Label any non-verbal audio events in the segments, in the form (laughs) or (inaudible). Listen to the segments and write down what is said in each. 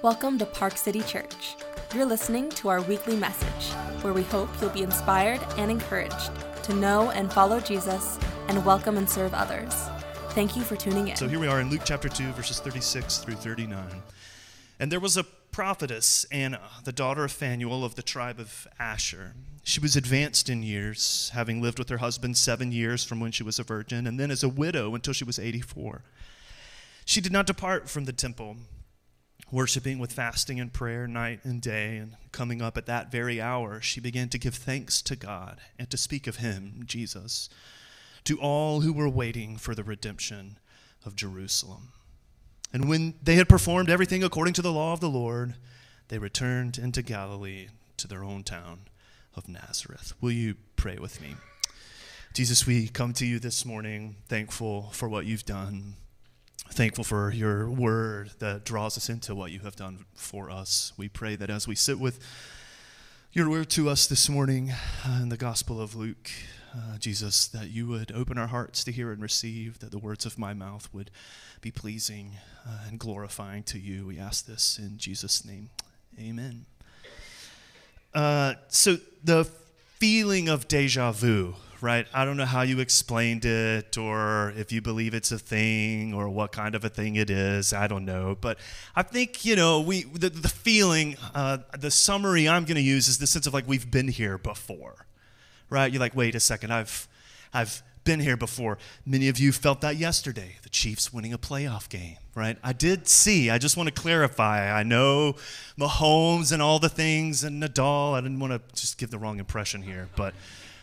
Welcome to Park City Church. You're listening to our weekly message, where we hope you'll be inspired and encouraged to know and follow Jesus and welcome and serve others. Thank you for tuning in. So here we are in Luke chapter 2, verses 36 through 39. And there was a prophetess, Anna, the daughter of Phanuel of the tribe of Asher. She was advanced in years, having lived with her husband seven years from when she was a virgin, and then as a widow until she was 84. She did not depart from the temple, worshiping with fasting and prayer night and day, and coming up at that very hour, she began to give thanks to God and to speak of Him, Jesus, to all who were waiting for the redemption of Jerusalem. And when they had performed everything according to the law of the Lord, they returned into Galilee to their own town of Nazareth. Will you pray with me? Jesus, we come to you this morning thankful for what you've done, thankful for your word that draws us into what you have done for us. We pray that as we sit with your word to us this morning uh, in the Gospel of Luke, uh, Jesus, that you would open our hearts to hear and receive, that the words of my mouth would be pleasing uh, and glorifying to you. We ask this in Jesus' name. Amen. Uh, so, the feeling of deja vu, right? I don't know how you explained it or if you believe it's a thing or what kind of a thing it is. I don't know. But I think, you know, we the, the feeling, uh, the summary I'm going to use is the sense of like we've been here before, right? You're like, wait a second, I've, I've been here before. Many of you felt that yesterday, the Chiefs winning a playoff game, right? I did see, I just want to clarify. I know Mahomes and all the things and Nadal. I didn't want to just give the wrong impression here, but.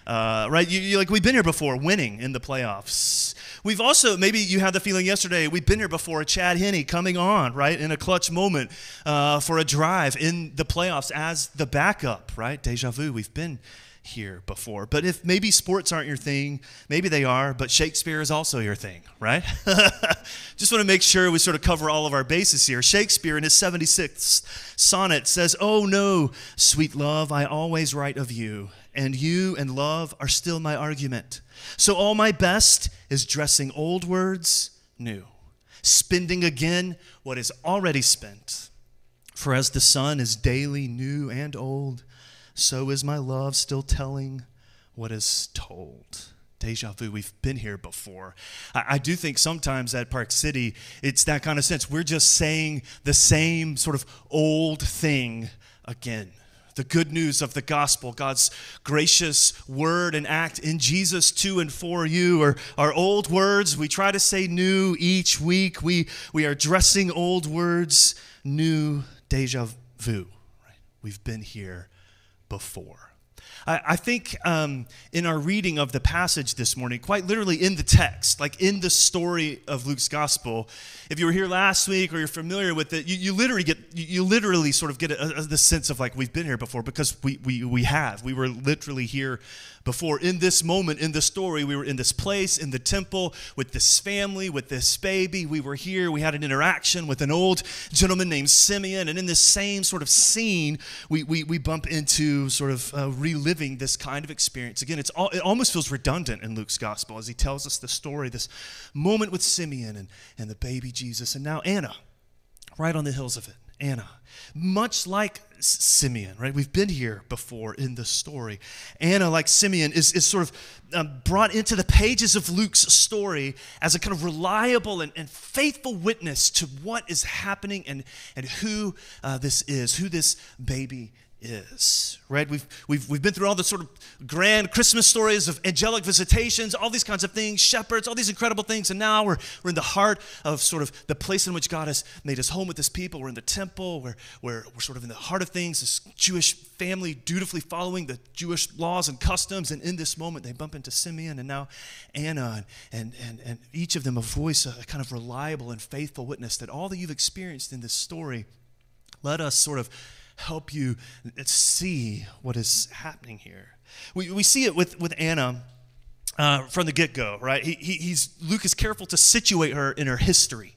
Uh, right, you, you, like we've been here before, winning in the playoffs. We've also maybe you had the feeling yesterday. We've been here before. Chad Henne coming on right in a clutch moment uh, for a drive in the playoffs as the backup. Right, deja vu. We've been here before. But if maybe sports aren't your thing, maybe they are, but Shakespeare is also your thing, right? (laughs) Just want to make sure we sort of cover all of our bases here. Shakespeare in his 76th sonnet says, Oh no, sweet love, I always write of you, and you and love are still my argument. So all my best is dressing old words new, spending again what is already spent. For as the sun is daily new and old, so is my love still telling what is told. Deja vu, we've been here before. I, I, do think sometimes at Park City, it's that kind of sense. We're just saying the same sort of old thing again. The good news of the gospel, God's gracious word and act in Jesus to and for you are, are old words. We try to say new each week. We, we are dressing old words new deja vu. Right? We've been here before. I, I think um, in our reading of the passage this morning, quite literally in the text, like in the story of Luke's gospel, if you were here last week or you're familiar with it, you, you literally get you, literally sort of get a, a, the sense of like we've been here before because we, we we have. We were literally here before. In this moment in the story, we were in this place in the temple with this family, with this baby. We were here. We had an interaction with an old gentleman named Simeon, and in this same sort of scene, we we, we bump into sort of uh, reliving this kind of experience. Again, it's all, it almost feels redundant in Luke's gospel as he tells us the story, this moment with Simeon and and the baby Jesus, and now Anna, right on the hills of it. Anna. Much like Simeon, right? We've been here before in the story. Anna, like Simeon, is, is sort of um, brought into the pages of Luke's story as a kind of reliable and, and faithful witness to what is happening and, and who uh, this is, who this baby is, right? We've, we've, we've been through all the sort of grand Christmas stories of angelic visitations, all these kinds of things, shepherds, all these incredible things, and now we're, we're in the heart of sort of the place in which God has made us home with his people. We're in the temple, we're, we're, we're sort of in the heart of things, this Jewish family dutifully following the Jewish laws and customs, and in this moment they bump into Simeon and now Anna, and, and, and each of them a voice, a kind of reliable and faithful witness that all that you've experienced in this story, let us sort of help you see what is happening here. We, we see it with, with Anna uh, from the get go, right? He, he, he's, Luke is careful to situate her in her history,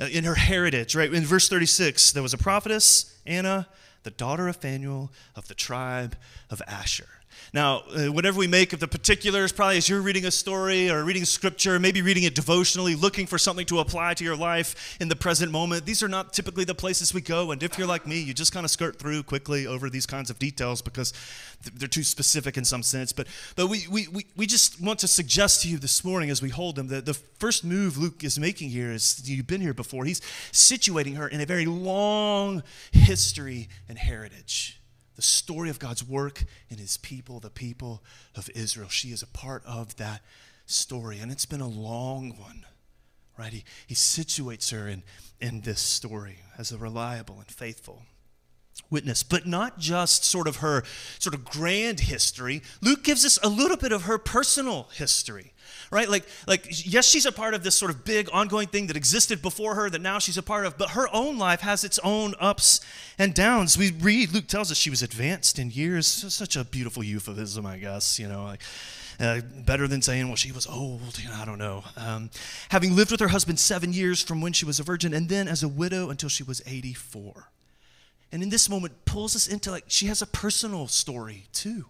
uh, in her heritage, right? In verse 36, there was a prophetess, Anna, the daughter of Phanuel of the tribe of Asher. Now, uh, whatever we make of the particulars, probably as you're reading a story or reading scripture, maybe reading it devotionally, looking for something to apply to your life in the present moment, these are not typically the places we go. And if you're like me, you just kind of skirt through quickly over these kinds of details because they're too specific in some sense. But, but we, we, we, we just want to suggest to you this morning as we hold them that the first move Luke is making here is you've been here before. He's situating her in a very long history and heritage the story of God's work in his people, the people of Israel. She is a part of that story, and it's been a long one, right? He, he situates her in, in this story as a reliable and faithful witness, but not just sort of her sort of grand history. Luke gives us a little bit of her personal history right? Like, like yes, she's a part of this sort of big ongoing thing that existed before her that now she's a part of, but her own life has its own ups and downs. We read, Luke tells us she was advanced in years. Such a beautiful euphemism, I guess, you know, like. Uh, better than saying, well, she was old. You know, I don't know. Um, having lived with her husband seven years from when she was a virgin, and then as a widow until she was 84. And in this moment, pulls us into like she has a personal story too.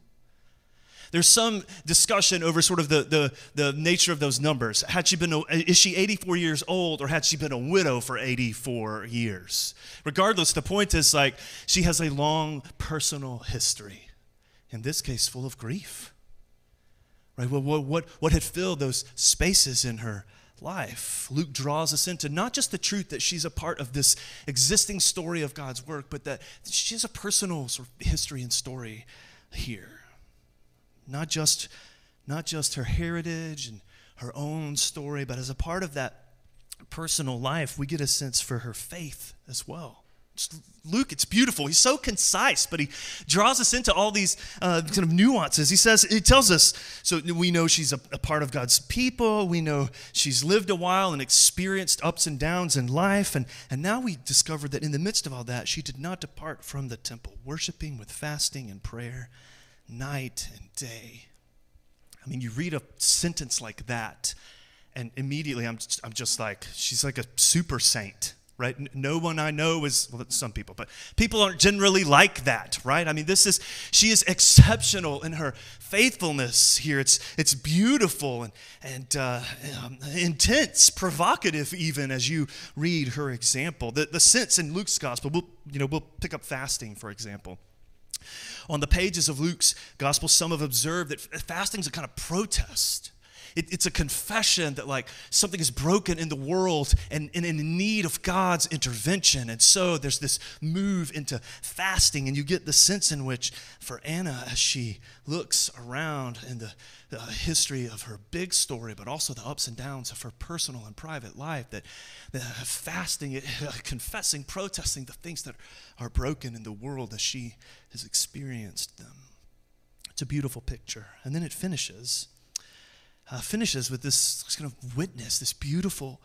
There's some discussion over sort of the, the, the nature of those numbers. Had she been, a, is she 84 years old or had she been a widow for 84 years? Regardless, the point is like she has a long personal history, in this case, full of grief. Right? well, What, what, what had filled those spaces in her life. Luke draws us into not just the truth that she's a part of this existing story of God's work, but that she has a personal sort of history and story here not just, not just her heritage and her own story, but as a part of that personal life, we get a sense for her faith as well. Luke, it's beautiful. He's so concise, but he draws us into all these uh, kind of nuances. He says, he tells us, so we know she's a, a, part of God's people. We know she's lived a while and experienced ups and downs in life. And, and now we discover that in the midst of all that, she did not depart from the temple, worshiping with fasting and prayer night and day. I mean, you read a sentence like that, and immediately I'm just, I'm just like, she's like a super saint, right? No one I know is, well, some people, but people aren't generally like that, right? I mean, this is, she is exceptional in her faithfulness here. It's, it's beautiful and, and uh, um, intense, provocative, even as you read her example. The, the sense in Luke's gospel, we'll, you know, we'll pick up fasting, for example. On the pages of Luke's gospel, some have observed that fasting is a kind of protest. It, it's a confession that like something is broken in the world and, and in need of God's intervention. And so there's this move into fasting, and you get the sense in which for Anna, as she looks around in the, the history of her big story, but also the ups and downs of her personal and private life, that, that fasting, (laughs) confessing, protesting the things that are broken in the world as she has experienced them. It's a beautiful picture. And then it finishes uh, finishes with this kind of witness, this beautiful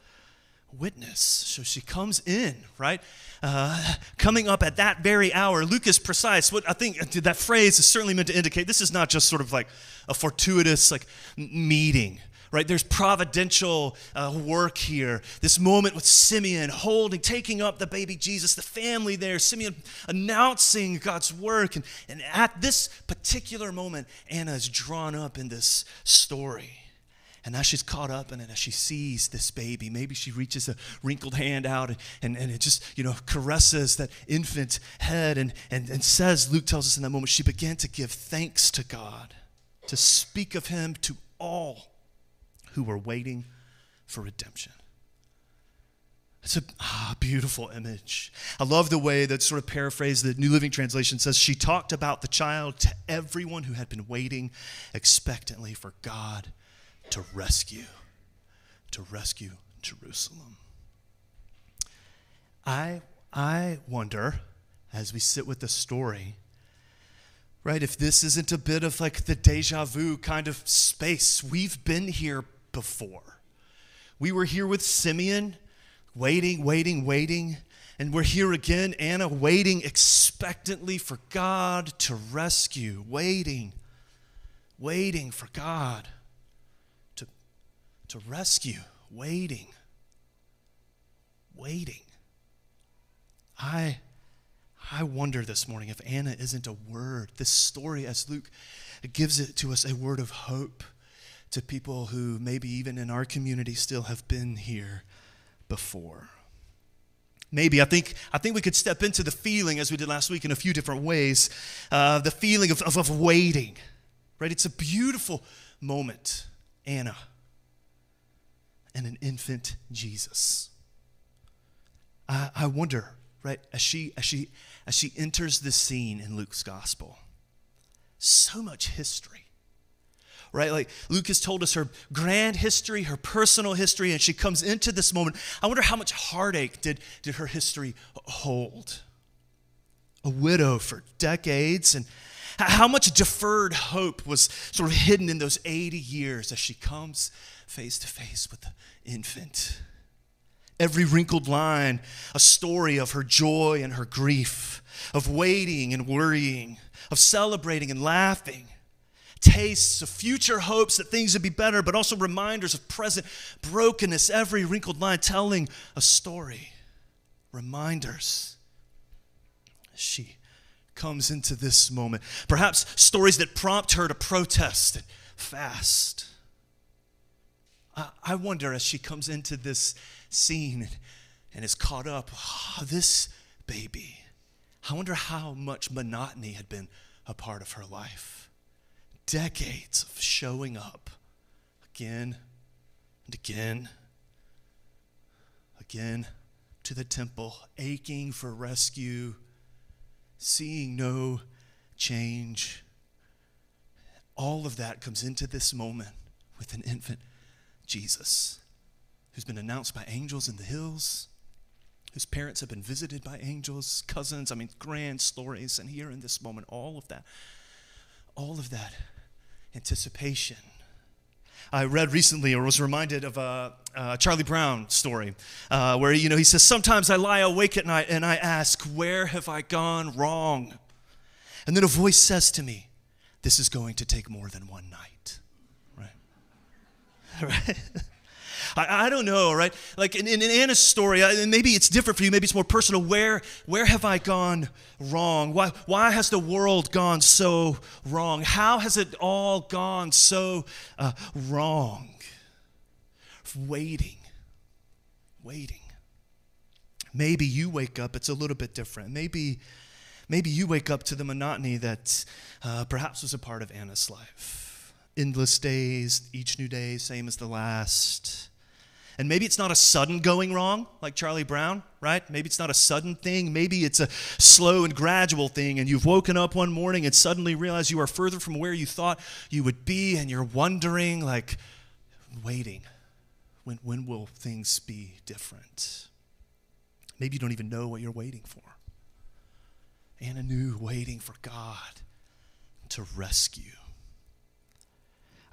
witness. So she comes in, right? Uh, coming up at that very hour. Luke is precise. What I think that phrase is certainly meant to indicate this is not just sort of like a fortuitous like meeting. Right, there's providential uh, work here. This moment with Simeon holding, taking up the baby Jesus, the family there, Simeon announcing God's work. And, and at this particular moment, Anna is drawn up in this story. And as she's caught up in it, as she sees this baby, maybe she reaches a wrinkled hand out and, and, and it just, you know, caresses that infant head and, and, and says, Luke tells us in that moment, she began to give thanks to God, to speak of him to all who were waiting for redemption. It's a ah, beautiful image. I love the way that sort of paraphrase the New Living Translation says she talked about the child to everyone who had been waiting expectantly for God to rescue, to rescue Jerusalem. I, I wonder, as we sit with the story, right, if this isn't a bit of like the deja vu kind of space. We've been here before. We were here with Simeon, waiting, waiting, waiting. And we're here again, Anna, waiting expectantly for God to rescue, waiting, waiting for God to rescue, waiting, waiting. I, I wonder this morning if Anna isn't a word, this story as Luke gives it to us, a word of hope to people who maybe even in our community still have been here before. Maybe I think I think we could step into the feeling as we did last week in a few different ways. Uh, the feeling of, of, of waiting, right? It's a beautiful moment. Anna and an infant Jesus. I, I wonder, right, as she as she as she enters this scene in Luke's gospel, so much history right? Like Luke has told us her grand history, her personal history, and she comes into this moment. I wonder how much heartache did, did her history hold? A widow for decades, and how much deferred hope was sort of hidden in those 80 years as she comes face to face with the infant. Every wrinkled line, a story of her joy and her grief, of waiting and worrying, of celebrating and laughing tastes of future hopes that things would be better, but also reminders of present brokenness, every wrinkled line telling a story. Reminders. She comes into this moment. Perhaps stories that prompt her to protest and fast. I wonder as she comes into this scene and is caught up, oh, this baby, I wonder how much monotony had been a part of her life decades of showing up again and again, again to the temple, aching for rescue, seeing no change. All of that comes into this moment with an infant Jesus who's been announced by angels in the hills, whose parents have been visited by angels, cousins, I mean, grand stories. And here in this moment, all of that, all of that anticipation. I read recently or was reminded of a, a Charlie Brown story uh, where, you know, he says, Sometimes I lie awake at night and I ask, Where have I gone wrong? And then a voice says to me, This is going to take more than one night. (laughs) Right? I, I don't know, right? Like in, in Anna's story, maybe it's different for you, maybe it's more personal. Where, where have I gone wrong? Why, why has the world gone so wrong? How has it all gone so uh, wrong? Waiting, waiting. Maybe you wake up, it's a little bit different. Maybe, maybe you wake up to the monotony that uh, perhaps was a part of Anna's life. Endless days, each new day, same as the last. And maybe it's not a sudden going wrong, like Charlie Brown, right? Maybe it's not a sudden thing. Maybe it's a slow and gradual thing, and you've woken up one morning and suddenly realize you are further from where you thought you would be, and you're wondering, like, waiting. When, when will things be different? Maybe you don't even know what you're waiting for. Anna knew waiting for God to rescue.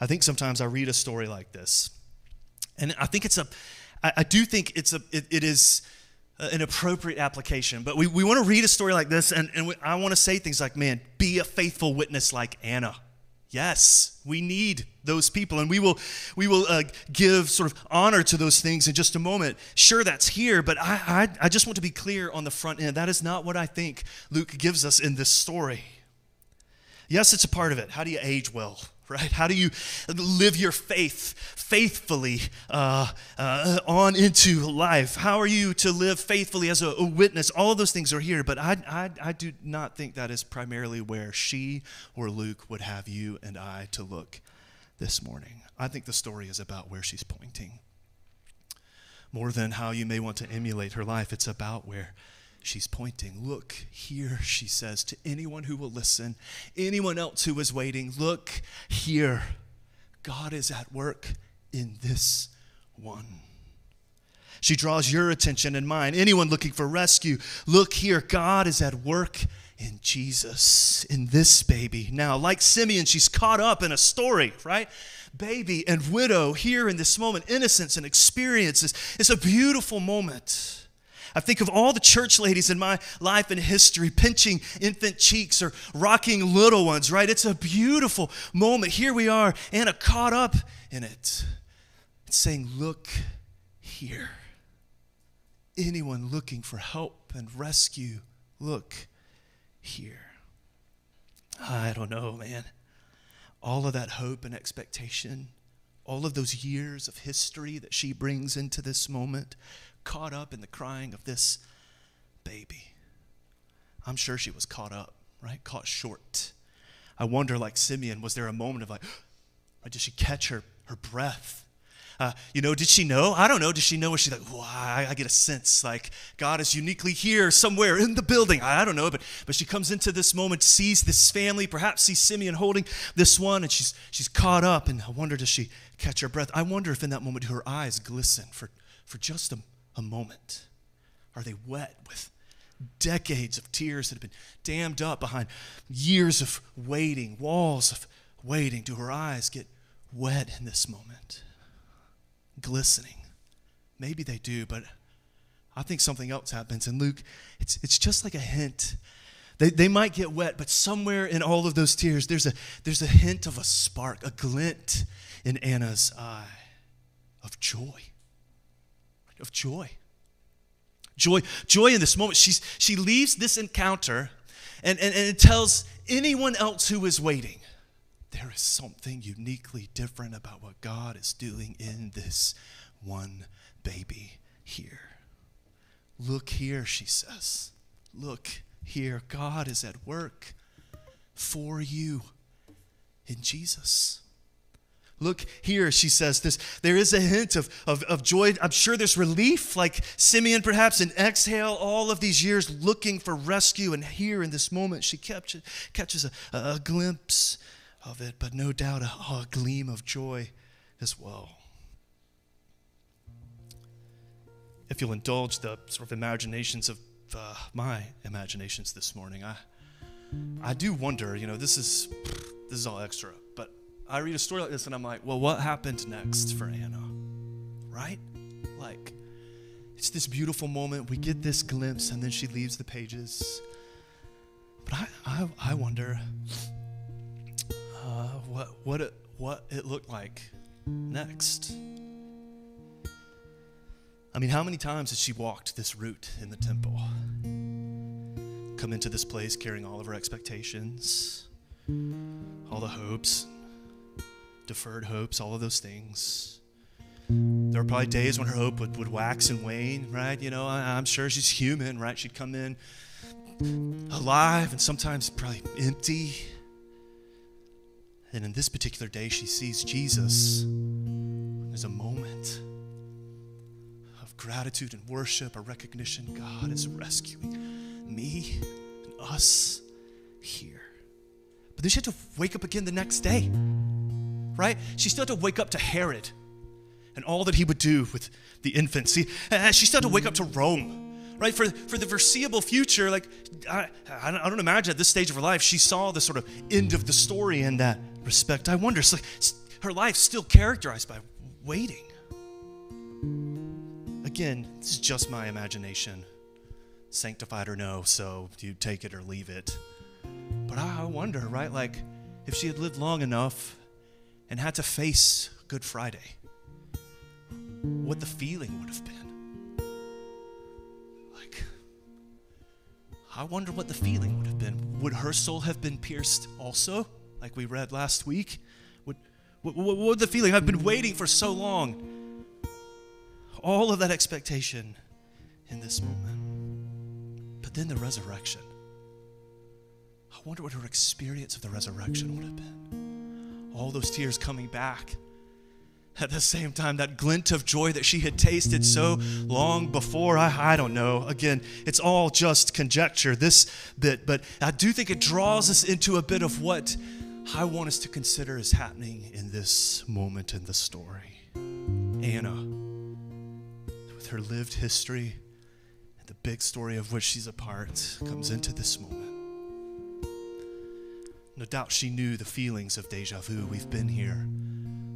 I think sometimes I read a story like this and I think it's a, I, I do think it's a, it, it is an appropriate application. But we, we want to read a story like this, and, and we, I want to say things like, man, be a faithful witness like Anna. Yes, we need those people, and we will we will uh, give sort of honor to those things in just a moment. Sure, that's here, but I, I I just want to be clear on the front end. That is not what I think Luke gives us in this story. Yes, it's a part of it. How do you age well? Right? How do you live your faith faithfully uh, uh, on into life? How are you to live faithfully as a, a witness? All those things are here, but I, I, I do not think that is primarily where she or Luke would have you and I to look this morning. I think the story is about where she's pointing. More than how you may want to emulate her life, it's about where she's pointing. Look here, she says to anyone who will listen, anyone else who is waiting. Look here. God is at work in this one. She draws your attention and mine. Anyone looking for rescue, look here. God is at work in Jesus, in this baby. Now, like Simeon, she's caught up in a story, right? Baby and widow here in this moment, innocence and experiences. It's a beautiful moment. I think of all the church ladies in my life and history pinching infant cheeks or rocking little ones, right? It's a beautiful moment. Here we are, Anna caught up in it. It's saying, Look here. Anyone looking for help and rescue, look here. I don't know, man. All of that hope and expectation, all of those years of history that she brings into this moment, caught up in the crying of this baby. I'm sure she was caught up, right? Caught short. I wonder, like Simeon, was there a moment of like, (gasps) did she catch her, her breath? Uh, you know, did she know? I don't know. Did she know? Was she like, why? I get a sense like God is uniquely here somewhere in the building. I, I don't know, but but she comes into this moment, sees this family, perhaps sees Simeon holding this one, and she's she's caught up. And I wonder, does she catch her breath? I wonder if in that moment her eyes glisten for for just a, a moment. Are they wet with decades of tears that have been dammed up behind years of waiting, walls of waiting? Do her eyes get wet in this moment? glistening. Maybe they do, but I think something else happens. And Luke, it's, it's just like a hint. They, they might get wet, but somewhere in all of those tears, there's a, there's a hint of a spark, a glint in Anna's eye of joy. Of joy. Joy, joy in this moment. She's, she leaves this encounter and, and, and tells anyone else who is waiting there is something uniquely different about what God is doing in this one baby here. Look here, she says. Look here. God is at work for you in Jesus. Look here, she says this. There is a hint of, of, of joy. I'm sure there's relief, like Simeon perhaps, and exhale all of these years looking for rescue. And here in this moment, she catches, catches a, a glimpse of it, but no doubt a, a gleam of joy as well. If you'll indulge the sort of imaginations of uh, my imaginations this morning, I, I do wonder, you know, this is, this is all extra, I read a story like this and I'm like, well, what happened next for Anna? Right? Like, it's this beautiful moment. We get this glimpse, and then she leaves the pages. But I, I, I wonder uh, what, what, it, what it looked like next. I mean, how many times has she walked this route in the temple? Come into this place carrying all of her expectations, all the hopes, deferred hopes, all of those things. There were probably days when her hope would, would wax and wane, right? You know, I, I'm sure she's human, right? She'd come in alive and sometimes probably empty. And in this particular day, she sees Jesus. There's a moment of gratitude and worship, a recognition God is rescuing me and us here. But then she had to wake up again the next day, right? She still had to wake up to Herod and all that he would do with the infant. See, she still had to wake up to Rome right? For, for the foreseeable future, like, I, I don't imagine at this stage of her life, she saw the sort of end of the story in that respect. I wonder, so her life still characterized by waiting. Again, this is just my imagination, sanctified or no, so you take it or leave it. But I wonder, right, like if she had lived long enough and had to face Good Friday, what the feeling would have been. Like, I wonder what the feeling would have been. Would her soul have been pierced also? like we read last week? What, what, what the feeling? I've been waiting for so long. All of that expectation in this moment. But then the resurrection. I wonder what her experience of the resurrection would have been. All those tears coming back. At the same time, that glint of joy that she had tasted so long before, I, I don't know. Again, it's all just conjecture, this bit, but I do think it draws us into a bit of what I want us to consider is happening in this moment in the story. Anna, with her lived history and the big story of which she's a part, comes into this moment. No doubt she knew the feelings of deja vu. We've been here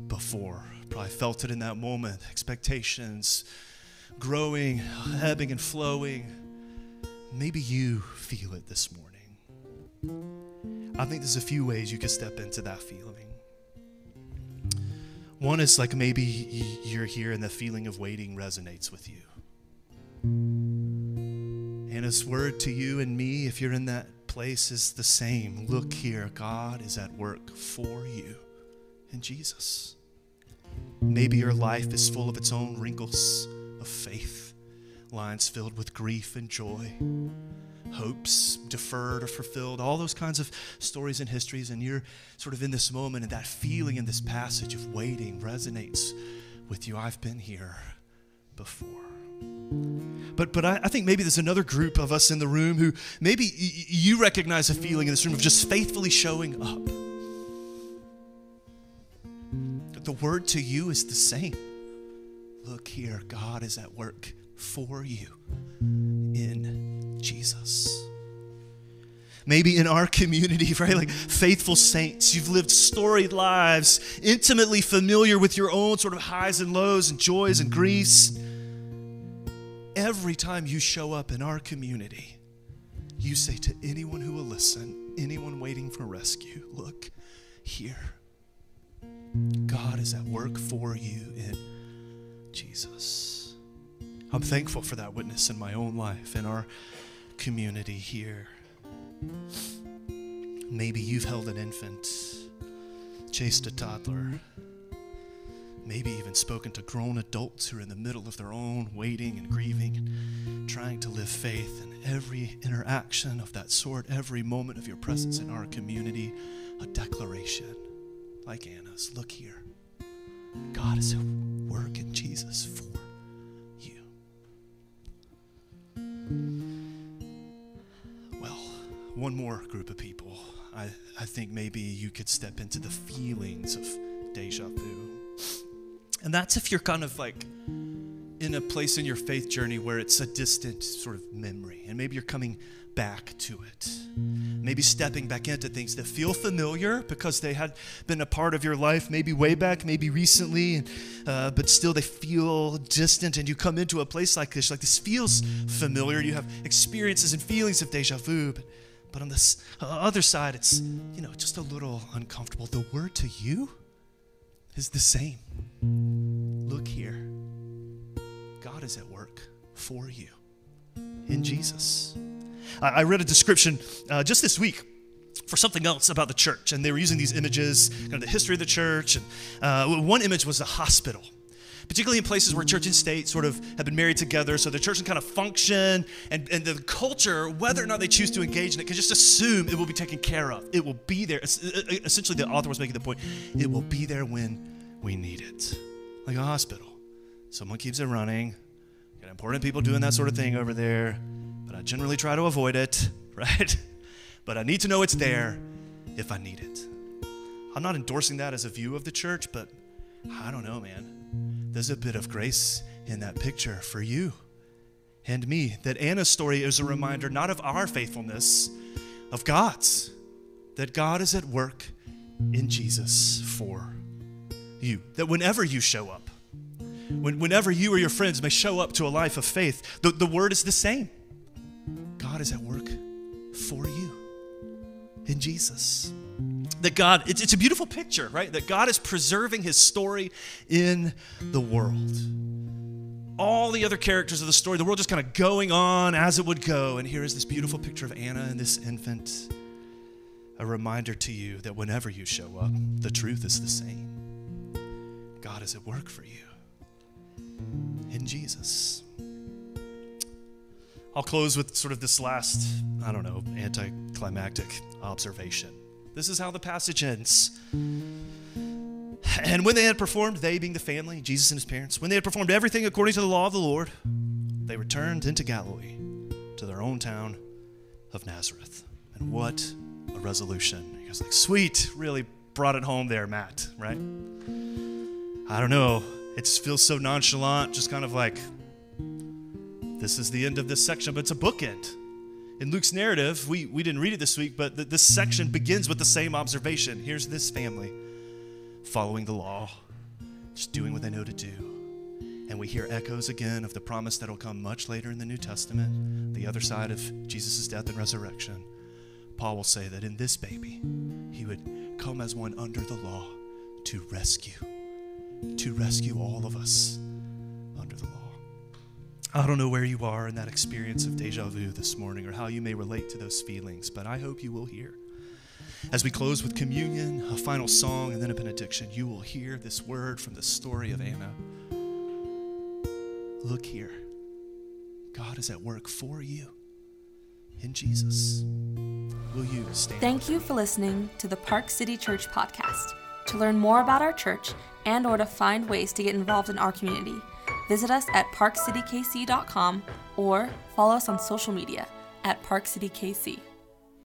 before. Probably felt it in that moment. Expectations growing, ebbing, and flowing. Maybe you feel it this morning. I think there's a few ways you could step into that feeling. One is like maybe you're here and the feeling of waiting resonates with you. Anna's word to you and me, if you're in that place is the same. Look here, God is at work for you in Jesus. Maybe your life is full of its own wrinkles of faith, lines filled with grief and joy, hopes deferred or fulfilled, all those kinds of stories and histories. And you're sort of in this moment, and that feeling in this passage of waiting resonates with you. I've been here before. But, but I, I, think maybe there's another group of us in the room who maybe y- you recognize a feeling in this room of just faithfully showing up. The word to you is the same. Look here, God is at work for you in Jesus. Maybe in our community, (laughs) right? Like faithful saints, you've lived storied lives, intimately familiar with your own sort of highs and lows and joys and griefs every time you show up in our community, you say to anyone who will listen, anyone waiting for rescue, look here. God is at work for you in Jesus. I'm thankful for that witness in my own life, in our community here. Maybe you've held an infant, chased a toddler maybe even spoken to grown adults who are in the middle of their own waiting and grieving and trying to live faith. And every interaction of that sort, every moment of your presence in our community, a declaration like Anna's look here. God is at work in Jesus for you. Well, one more group of people. I, I think maybe you could step into the feelings of deja vu. And that's if you're kind of like in a place in your faith journey where it's a distant sort of memory, and maybe you're coming back to it. Maybe stepping back into things that feel familiar because they had been a part of your life, maybe way back, maybe recently, uh, but still they feel distant. And you come into a place like this, like this feels familiar. You have experiences and feelings of deja vu, but, but on the other side, it's you know just a little uncomfortable. The word to you is the same. Look here. God is at work for you in Jesus. I, I read a description uh, just this week for something else about the church, and they were using these images, kind of the history of the church. And uh, one image was a hospital particularly in places where church and state sort of have been married together, so the church can kind of function, and, and the culture, whether or not they choose to engage in it, can just assume it will be taken care of. It will be there. Essentially, the author was making the point it will be there when we need it. Like a hospital. Someone keeps it running. Got important people doing that sort of thing over there, but I generally try to avoid it, (laughs) right? but I need to know it's there if I need it. I'm not endorsing that as a view of the church, but I don't know, man. There's a bit of grace in that picture for you and me. That Anna's story is a reminder not of our faithfulness, of God's. That God is at work in Jesus for you. That whenever you show up, when, whenever you or your friends may show up to a life of faith, the, the word is the same. God is at work for you in Jesus. That God, it's, it's a beautiful picture, right? That God is preserving his story in the world. All the other characters of the story, the world just kind of going on as it would go. And here is this beautiful picture of Anna and this infant. A reminder to you that whenever you show up, the truth is the same. God is at work for you in Jesus. I'll close with sort of this last, I don't know, anticlimactic observation. This is how the passage ends. And when they had performed, they being the family, Jesus and his parents, when they had performed everything according to the law of the Lord, they returned into Galilee to their own town of Nazareth. And what a resolution. He was like, sweet, really brought it home there, Matt, right? I don't know. It just feels so nonchalant, just kind of like, this is the end of this section, but it's a bookend. In Luke's narrative, we, we didn't read it this week, but th- this section begins with the same observation. Here's this family following the law, just doing what they know to do. And we hear echoes again of the promise that will come much later in the New Testament, the other side of Jesus' death and resurrection. Paul will say that in this baby, he would come as one under the law to rescue to rescue all of us under the law. I don't know where you are in that experience of deja vu this morning or how you may relate to those feelings, but I hope you will hear. As we close with communion, a final song, and then a benediction, you will hear this word from the story of Anna. Look here. God is at work for you in Jesus. Will you stand? Thank you for listening to the Park City Church podcast. To learn more about our church and or to find ways to get involved in our community, visit us at parkcitykc.com or follow us on social media at parkcitykc.